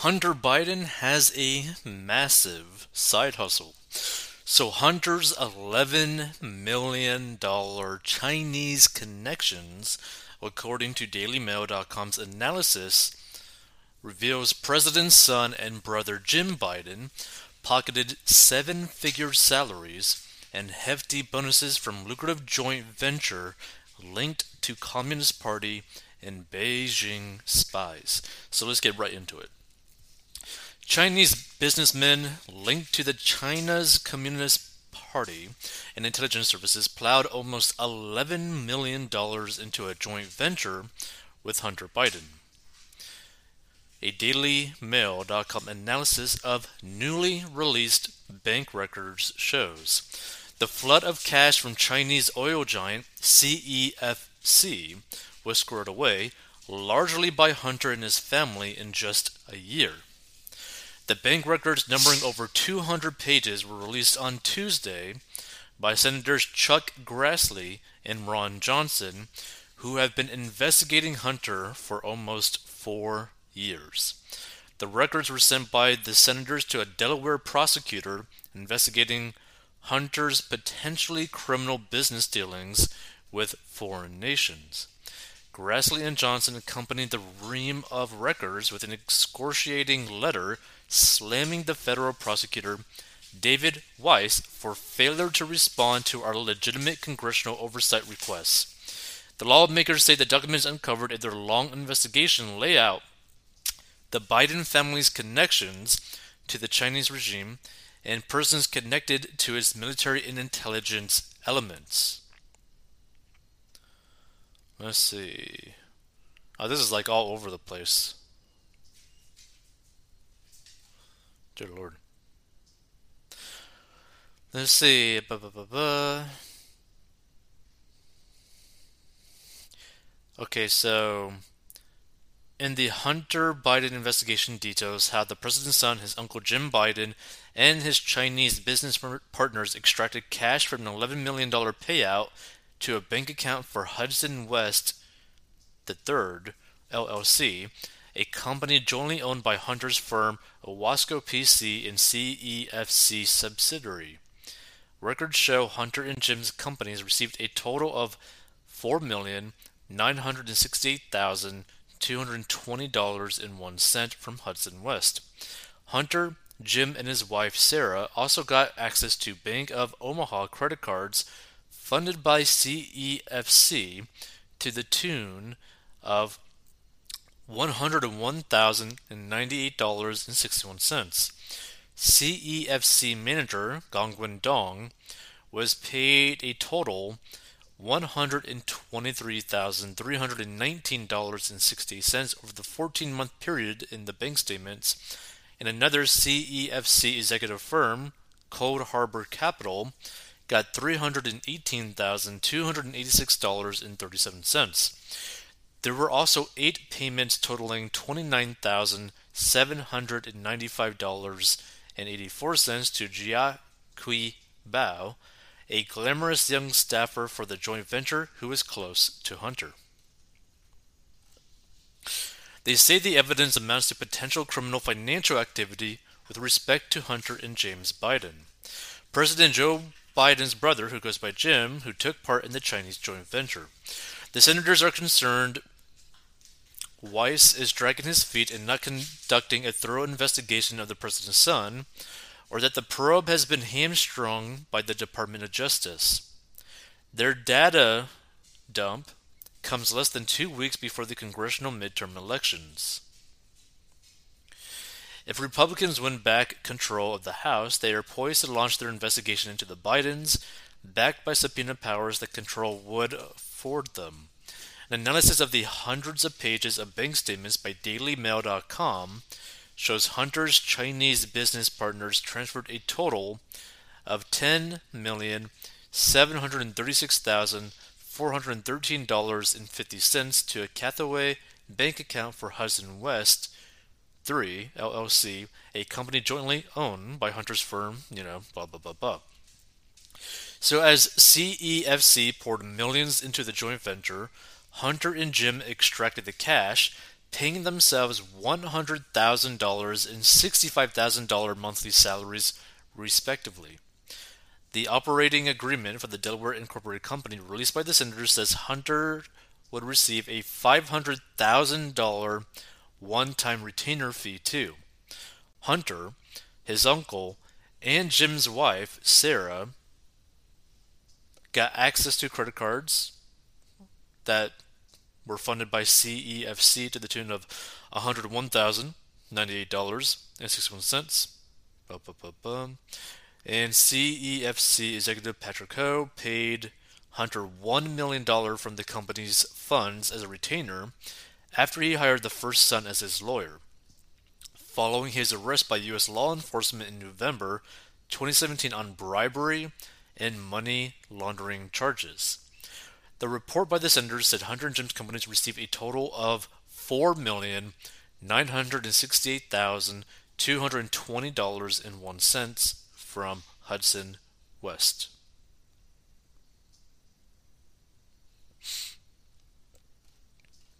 Hunter Biden has a massive side hustle. So Hunter's $11 million Chinese connections, according to DailyMail.com's analysis, reveals President's son and brother Jim Biden pocketed seven figure salaries and hefty bonuses from lucrative joint venture linked to Communist Party and Beijing spies. So let's get right into it. Chinese businessmen linked to the China's Communist Party and intelligence services plowed almost $11 million into a joint venture with Hunter Biden. A DailyMail.com analysis of newly released bank records shows the flood of cash from Chinese oil giant CEFC was squared away largely by Hunter and his family in just a year. The bank records, numbering over 200 pages, were released on Tuesday by Senators Chuck Grassley and Ron Johnson, who have been investigating Hunter for almost four years. The records were sent by the senators to a Delaware prosecutor investigating Hunter's potentially criminal business dealings with foreign nations. Grassley and Johnson accompanied the ream of records with an excoriating letter slamming the federal prosecutor David Weiss for failure to respond to our legitimate congressional oversight requests. The lawmakers say the documents uncovered in their long investigation lay out the Biden family's connections to the Chinese regime and persons connected to its military and intelligence elements. Let's see. Oh, this is like all over the place. Dear Lord. Let's see. Okay, so in the Hunter Biden investigation details how the president's son, his uncle Jim Biden, and his Chinese business partners extracted cash from an $11 million payout to a bank account for Hudson West III LLC, a company jointly owned by Hunter's firm Owasco PC and CEFC subsidiary. Records show Hunter and Jim's companies received a total of four million nine hundred and sixty-eight thousand two hundred twenty dollars and one cent from Hudson West. Hunter, Jim, and his wife Sarah also got access to Bank of Omaha credit cards funded by CEFC to the tune of $101,098.61. CEFC manager Gong Gongwen Dong was paid a total $123,319.60 over the 14 month period in the bank statements, and another CEFC executive firm, Coldharbour Capital, got $318,286.37. There were also eight payments totaling $29,795.84 to Jia Kui Bao, a glamorous young staffer for the joint venture who is close to Hunter. They say the evidence amounts to potential criminal financial activity with respect to Hunter and James Biden. President Joe Biden's brother, who goes by Jim, who took part in the Chinese joint venture. The senators are concerned Weiss is dragging his feet in not conducting a thorough investigation of the president's son, or that the probe has been hamstrung by the Department of Justice. Their data dump comes less than two weeks before the congressional midterm elections. If Republicans win back control of the House, they are poised to launch their investigation into the Bidens, backed by subpoena powers that control would afford them. An analysis of the hundreds of pages of bank statements by DailyMail.com shows Hunter's Chinese business partners transferred a total of ten million seven hundred thirty-six thousand four hundred thirteen dollars and fifty cents to a Cathay bank account for Hudson West 3 LLC, a company jointly owned by Hunter's firm, you know, blah blah blah blah. So as CEFC poured millions into the joint venture, Hunter and Jim extracted the cash, paying themselves $100,000 and $65,000 monthly salaries, respectively. The operating agreement for the Delaware Incorporated Company released by the senator says Hunter would receive a $500,000 one time retainer fee, too. Hunter, his uncle, and Jim's wife, Sarah, got access to credit cards that were funded by CEFC to the tune of $101,098.61. And CEFC executive Patrick Ho paid Hunter $1 million from the company's funds as a retainer after he hired the first son as his lawyer. Following his arrest by U.S. law enforcement in November 2017 on bribery and money laundering charges. The report by the senators said Hunter and Jim's companies received a total of four million nine hundred and sixty-eight thousand two hundred and twenty dollars and one cents from Hudson West.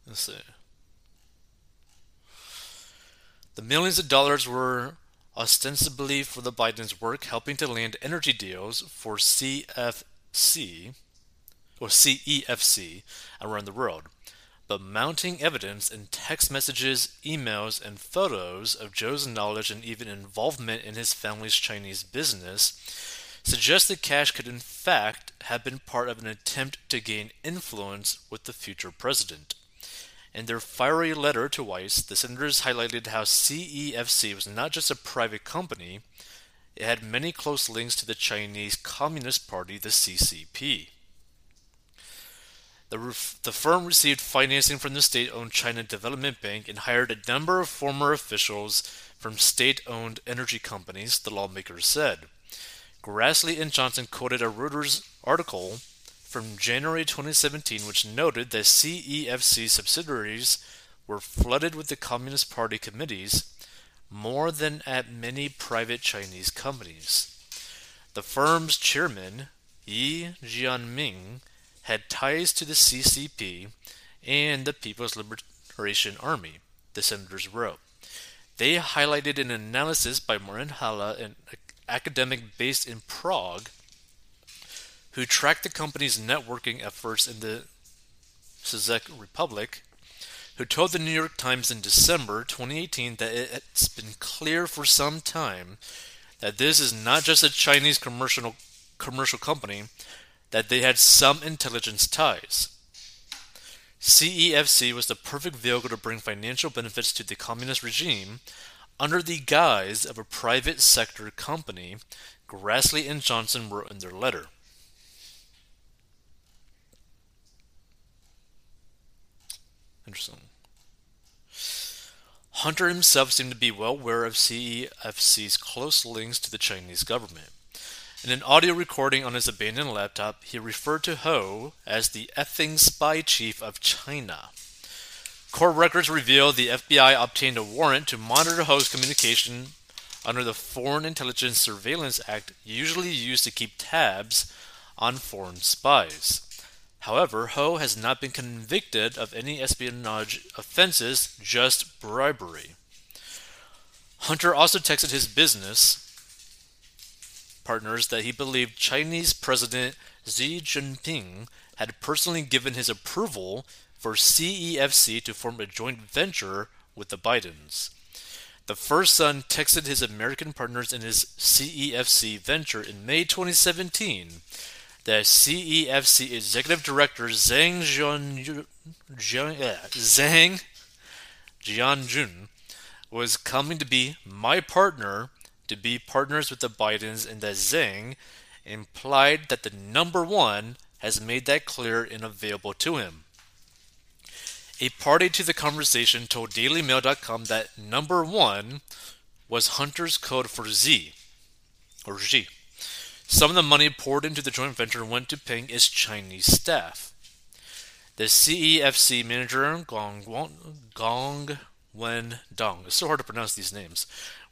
Let's see. The millions of dollars were ostensibly for the Biden's work helping to land energy deals for CFC or CEFC around the world. But mounting evidence in text messages, emails, and photos of Joe's knowledge and even involvement in his family's Chinese business suggests that cash could in fact have been part of an attempt to gain influence with the future president. In their fiery letter to Weiss, the senators highlighted how CEFC was not just a private company, it had many close links to the Chinese Communist Party, the CCP. The, the firm received financing from the state owned China Development Bank and hired a number of former officials from state owned energy companies, the lawmakers said. Grassley and Johnson quoted a Reuters article from January 2017, which noted that CEFC subsidiaries were flooded with the Communist Party committees more than at many private Chinese companies. The firm's chairman, Ye Jianming, had ties to the CCP and the People's Liberation Army, the senators wrote. They highlighted an analysis by Martin Hala, an academic based in Prague, who tracked the company's networking efforts in the Czech Republic, who told the New York Times in December 2018 that it's been clear for some time that this is not just a Chinese commercial commercial company, that they had some intelligence ties. CEFC was the perfect vehicle to bring financial benefits to the communist regime under the guise of a private sector company, Grassley and Johnson wrote in their letter. Interesting. Hunter himself seemed to be well aware of CEFC's close links to the Chinese government. In an audio recording on his abandoned laptop, he referred to Ho as the effing spy chief of China. Court records reveal the FBI obtained a warrant to monitor Ho's communication under the Foreign Intelligence Surveillance Act, usually used to keep tabs on foreign spies. However, Ho has not been convicted of any espionage offenses, just bribery. Hunter also texted his business partners that he believed Chinese President Xi Jinping had personally given his approval for CEFC to form a joint venture with the Bidens. The first son texted his American partners in his CEFC venture in May 2017 that CEFC executive director Zhang Jian, eh, Zhang Jianjun was coming to be my partner to be partners with the Bidens and that Zhang implied that the number one has made that clear and available to him. A party to the conversation told DailyMail.com that number one was Hunter's code for Z, or Xi. Some of the money poured into the joint venture went to paying its Chinese staff. The CEFC manager, Gong, Gong Wen Dong, it's so hard to pronounce these names,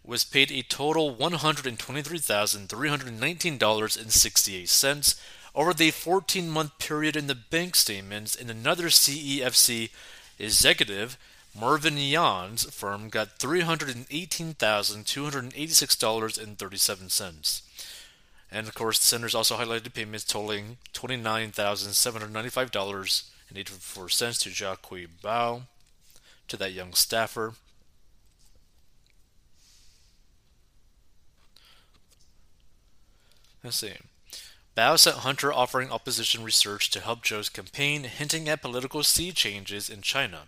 was paid a total $123,319.68 over the 14 month period in the bank statements, and another CEFC executive, Mervyn Yan's firm got $318,286.37. And of course, the senators also highlighted payments totaling $29,795.84 to Jacques Bao, to that young staffer. Let's see. Bao sent Hunter offering opposition research to help Joe's campaign, hinting at political sea changes in China,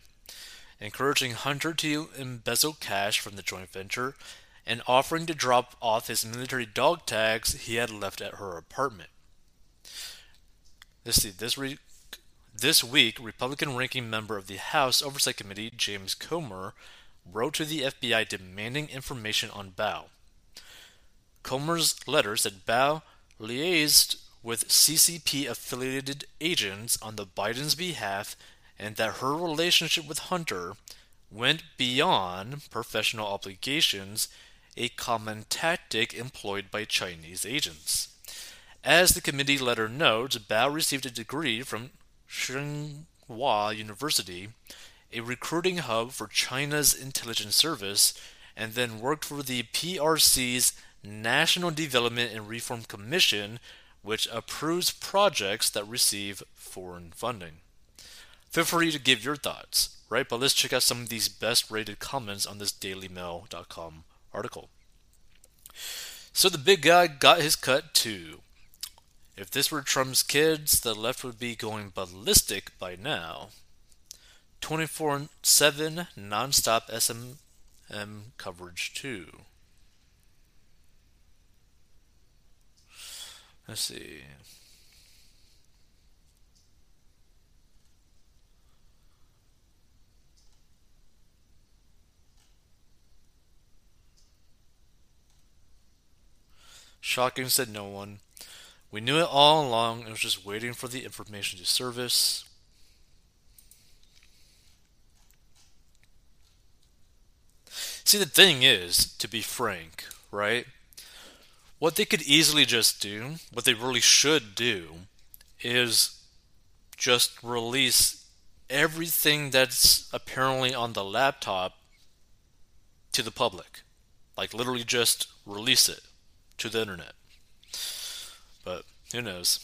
encouraging Hunter to embezzle cash from the joint venture, and offering to drop off his military dog tags he had left at her apartment. Let's see, this, re- this week, Republican ranking member of the House Oversight Committee, James Comer, wrote to the FBI demanding information on Bao. Comer's letter said Bao liaised with CCP affiliated agents on the Biden's behalf and that her relationship with Hunter went beyond professional obligations, a common tactic employed by Chinese agents. As the committee letter notes, Bao received a degree from Tsinghua University, a recruiting hub for China's intelligence service, and then worked for the PRC's National Development and Reform Commission, which approves projects that receive foreign funding. Feel free to give your thoughts, right? But let's check out some of these best rated comments on this dailymail.com article. So the big guy got his cut too. If this were Trump's kids, the left would be going ballistic by now. 24 7 nonstop SMM coverage too. Let's see. Shocking, said no one. We knew it all along and was just waiting for the information to surface. See, the thing is, to be frank, right? What they could easily just do, what they really should do, is just release everything that's apparently on the laptop to the public. Like, literally just release it to the internet. But who knows?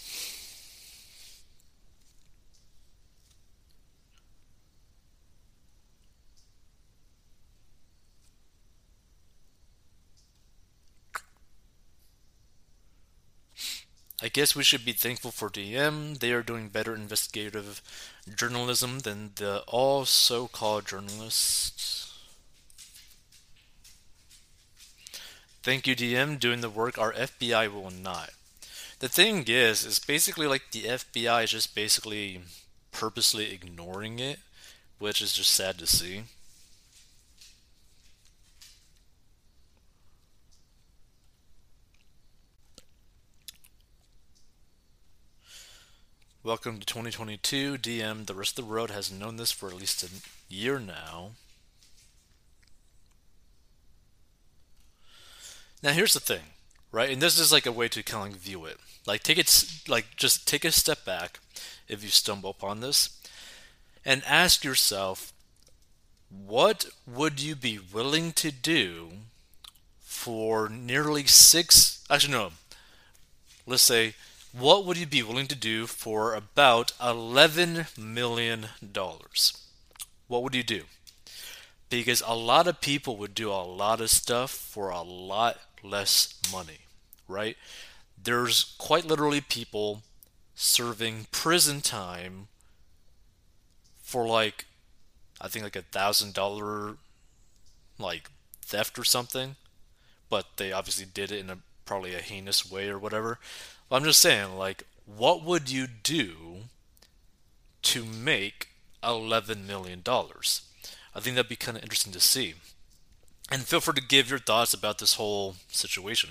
I guess we should be thankful for DM. They are doing better investigative journalism than the all so called journalists. Thank you, DM, doing the work our FBI will not. The thing is, is basically like the FBI is just basically purposely ignoring it, which is just sad to see. Welcome to 2022. DM, the rest of the world has known this for at least a year now. Now, here's the thing, right? And this is like a way to kind of view it. Like, take it, like, just take a step back if you stumble upon this and ask yourself, what would you be willing to do for nearly six, actually, no, let's say what would you be willing to do for about $11 million? What would you do? Because a lot of people would do a lot of stuff for a lot less money, right? There's quite literally people serving prison time for like, I think like a thousand dollar like theft or something, but they obviously did it in a probably a heinous way or whatever. I'm just saying, like, what would you do to make $11 million? I think that'd be kind of interesting to see. And feel free to give your thoughts about this whole situation.